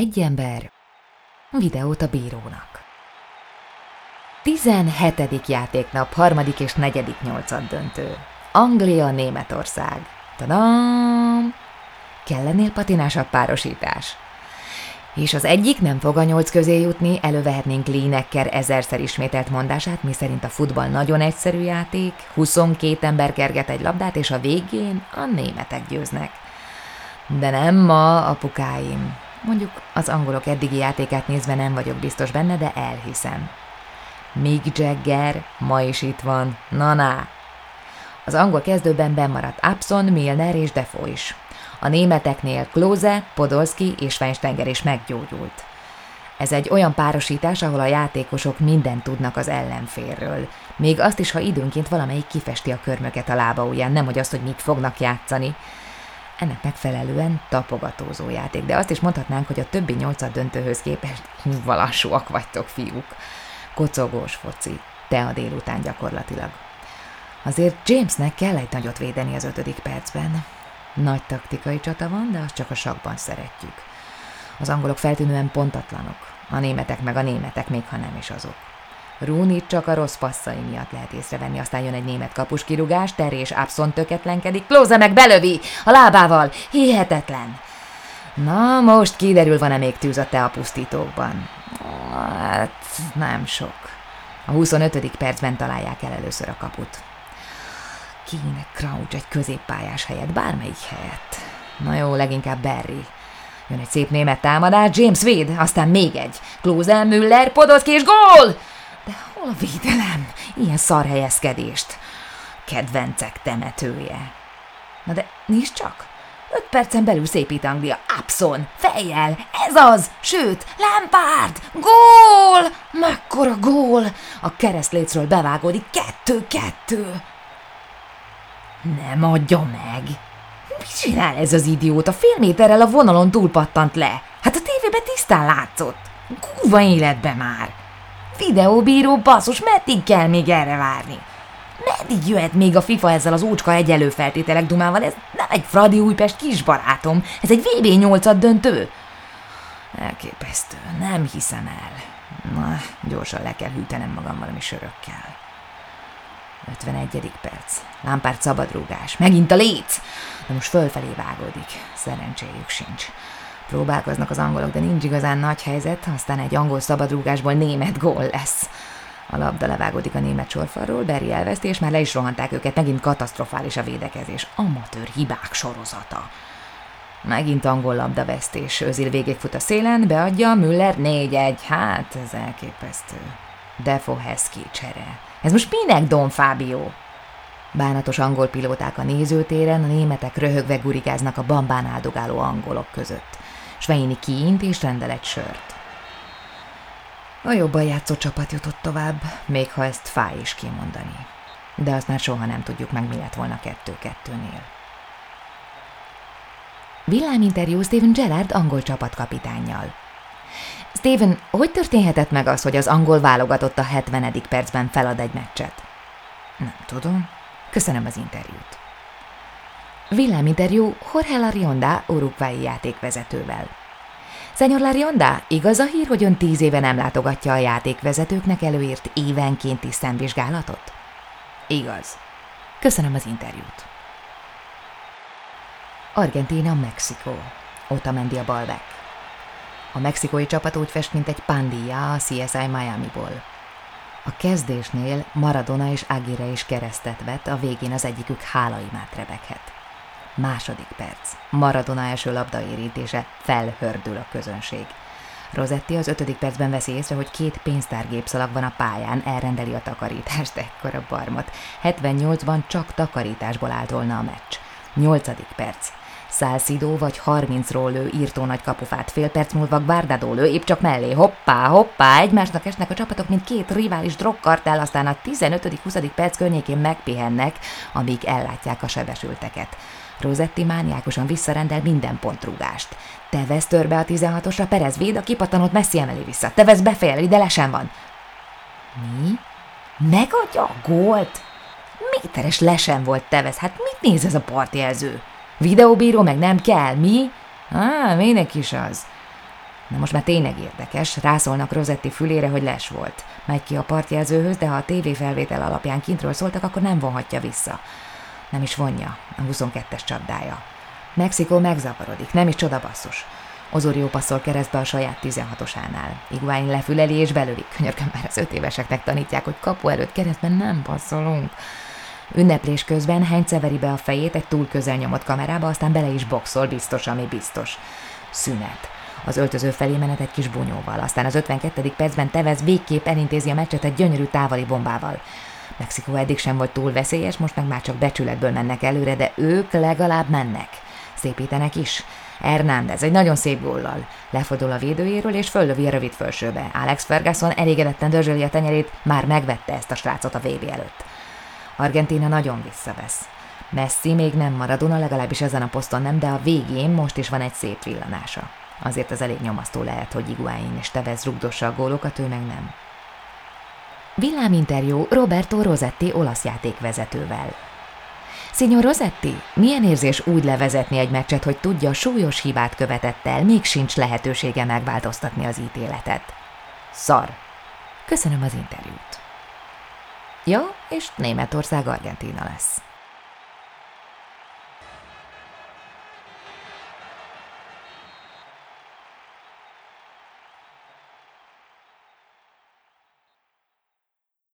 egy ember videót a bírónak. 17. játéknap, harmadik és negyedik nyolcad döntő. Anglia, Németország. Tadam! Kellenél patinásabb párosítás. És az egyik nem fog a nyolc közé jutni, elővehetnénk Lineker ezerszer ismételt mondását, miszerint a futball nagyon egyszerű játék, 22 ember kerget egy labdát, és a végén a németek győznek. De nem ma, apukáim. Mondjuk az angolok eddigi játékát nézve nem vagyok biztos benne, de elhiszem. Mick Jagger ma is itt van, na-na. Az angol kezdőben bemaradt Upson, Milner és Defoe is. A németeknél Klose, Podolski és Weinsteiger is meggyógyult. Ez egy olyan párosítás, ahol a játékosok mindent tudnak az ellenférről. Még azt is, ha időnként valamelyik kifesti a körmöket a lába ujján, nem hogy azt, hogy mit fognak játszani. Ennek megfelelően tapogatózó játék, de azt is mondhatnánk, hogy a többi nyolcad döntőhöz képest valassúak vagytok, fiúk. Kocogós foci, te a délután gyakorlatilag. Azért Jamesnek kell egy nagyot védeni az ötödik percben. Nagy taktikai csata van, de azt csak a sakban szeretjük. Az angolok feltűnően pontatlanok, a németek meg a németek, még ha nem is azok. Rúni csak a rossz passzai miatt lehet észrevenni, aztán jön egy német kapus kirugás, Terry és Abson töketlenkedik, Klóze meg belövi a lábával, hihetetlen. Na, most kiderül, van-e még tűz a te a pusztítókban. Hát, nem sok. A 25. percben találják el először a kaput. Kéne Crouch egy középpályás helyet, bármelyik helyet. Na jó, leginkább Barry. Jön egy szép német támadás, James Wade, aztán még egy. Klose, Müller, Podolski és gól! Hol a védelem? Ilyen szar helyezkedést. Kedvencek temetője. Na de nézd csak! Öt percen belül szépít Anglia. Upson, fejjel, ez az! Sőt, Lampard! Gól! Mekkora gól! A keresztlécről bevágódik kettő-kettő. Nem adja meg! Mit csinál ez az idióta? Fél méterrel a vonalon túlpattant le. Hát a tévében tisztán látszott. Kurva életbe már! Videóbíró basszus, meddig kell még erre várni? Meddig jöhet még a FIFA ezzel az ócska egyelő feltételek dumával? Ez nem egy Fradi Újpest kisbarátom, ez egy VB 8 döntő. Elképesztő, nem hiszem el. Na, gyorsan le kell hűtenem magam valami sörökkel. 51. perc. Lámpárt szabadrúgás. Megint a léc! De most fölfelé vágódik. Szerencséjük sincs. Próbálkoznak az angolok, de nincs igazán nagy helyzet, aztán egy angol szabadrúgásból német gól lesz. A labda levágódik a német sorfalról, Berry elveszti, és már le is rohanták őket, megint katasztrofális a védekezés. Amatőr hibák sorozata. Megint angol labda vesztés. Özil végigfut a szélen, beadja, Müller 4-1. Hát, ez elképesztő. Defo Hesky csere. Ez most minek, Don Fábio? Bánatos angol pilóták a nézőtéren, a németek röhögve gurigáznak a bambán áldogáló angolok között. Sveini kiint és rendel egy sört. A jobban játszó csapat jutott tovább, még ha ezt fáj is kimondani. De azt már soha nem tudjuk meg, mi lett volna kettő-kettőnél. Villáminterjú Steven Gerrard angol csapatkapitánnyal. Steven, hogy történhetett meg az, hogy az angol válogatott a 70. percben felad egy meccset? Nem tudom. Köszönöm az interjút. Villáminterjú Jorge Larionda, uruguayi játékvezetővel. Szenyor Larionda, igaz a hír, hogy ön tíz éve nem látogatja a játékvezetőknek előírt évenkénti szemvizsgálatot? Igaz. Köszönöm az interjút. Argentina, Mexikó. Otamendi a balbek. A mexikói csapat úgy fest, mint egy pandilla a CSI Miami-ból. A kezdésnél Maradona és Aguirre is keresztet vett, a végén az egyikük hálaimát rebeghet. Második perc. Maradona első labda érintése, felhördül a közönség. Rosetti az ötödik percben veszi észre, hogy két pénztárgépszalag van a pályán, elrendeli a takarítást, ekkora barmat. 78-ban csak takarításból állt volna a meccs. Nyolcadik perc. Szálszidó vagy 30-ról lő írtó nagy kapufát, fél perc múlva Guardado lő, épp csak mellé, hoppá, hoppá, egymásnak esnek a csapatok, mint két rivális drogkartel, aztán a 15.-20. perc környékén megpihennek, amíg ellátják a sebesülteket. Rosetti mániákosan visszarendel minden pontrúgást. Tevez törbe a 16-osra, Perez véd, a kipatanot messzi emeli vissza. Tevez befejeli, de lesen van. Mi? Megadja a gólt? Méteres lesen volt Tevez, hát mit néz ez a partjelző? Videóbíró meg nem kell, mi? Á, minek is az. Na most már tényleg érdekes, rászólnak Rosetti fülére, hogy les volt. Megy ki a partjelzőhöz, de ha a tévéfelvétel alapján kintről szóltak, akkor nem vonhatja vissza. Nem is vonja, a 22-es csapdája. Mexikó megzavarodik, nem is csoda basszus. Ozorio passzol keresztbe a saját 16-osánál. Iguain lefüleli és belőlik. Könyörgöm már az öt éveseknek tanítják, hogy kapu előtt keresztben nem passzolunk. Ünneplés közben Heinz be a fejét egy túl közel nyomott kamerába, aztán bele is boxol, biztos, ami biztos. Szünet. Az öltöző felé menet egy kis bunyóval, aztán az 52. percben Tevez végképp elintézi a meccset egy gyönyörű távoli bombával. Mexikó eddig sem volt túl veszélyes, most meg már csak becsületből mennek előre, de ők legalább mennek. Szépítenek is. Hernández egy nagyon szép góllal. Lefordul a védőjéről és föllövi a rövid fölsőbe. Alex Ferguson elégedetten dörzsöli a tenyerét, már megvette ezt a srácot a VB előtt. Argentina nagyon visszavesz. Messi még nem Maradona, legalábbis ezen a poszton nem, de a végén most is van egy szép villanása. Azért az elég nyomasztó lehet, hogy Iguain és Tevez rugdossa a gólokat, ő meg nem. Villáminterjú Roberto Rosetti olasz játékvezetővel. Signor Rosetti, milyen érzés úgy levezetni egy meccset, hogy tudja, súlyos hibát követett el, még sincs lehetősége megváltoztatni az ítéletet? Szar. Köszönöm az interjút. Ja, és Németország Argentína lesz.